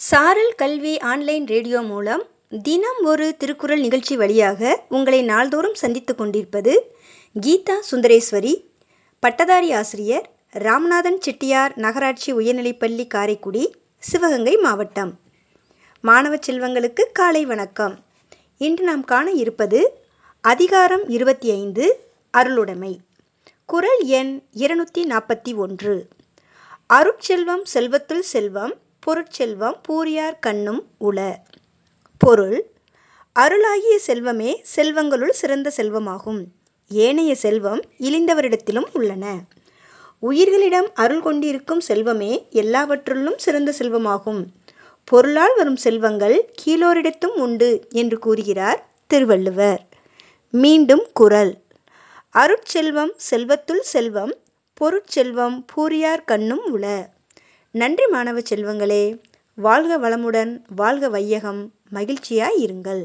சாரல் கல்வி online radio மூலம் தினம் ஒரு திருக்குறள் நிகழ்ச்சி வழியாக உங்களை நாள்தோறும் சந்தித்து கொண்டிருப்பது கீதா சுந்தரேஸ்வரி பட்டதாரி ஆசிரியர் ராமநாதன் செட்டியார் நகராட்சி உயர்நிலைப்பள்ளி காரைக்குடி சிவகங்கை மாவட்டம். மாணவ செல்வங்களுக்கு காலை வணக்கம். இன்று நாம் காண இருப்பது அதிகாரம் இருபத்தி ஐந்து அருளுடைமை. குரல் எண் இருநூற்றி நாற்பத்தி ஒன்று. அருட்செல்வம் செல்வத்துள் செல்வம் பொருட்செல்வம் பூரியார் கண்ணும் உள. பொருள் அருளாகிய செல்வமே செல்வங்களுள் சிறந்த செல்வமாகும். ஏனைய செல்வம் இழிந்தவரிடத்திலும் உள்ளன. உயிர்களிடம் அருள் கொண்டிருக்கும் செல்வமே எல்லாவற்றுள்ளும் சிறந்த செல்வமாகும். பொருளால் வரும் செல்வங்கள் கீழோரிடத்தும் உண்டு என்று கூறுகிறார் திருவள்ளுவர். மீண்டும் குரல். அருட்செல்வம் செல்வத்துள் செல்வம் பொருட்செல்வம் பூரியார் கண்ணும் உள. நன்றி மாணவ செல்வங்களே வாழ்க வளமுடன் வாழ்க வையகம் மகிழ்ச்சியாய் இருங்கள்.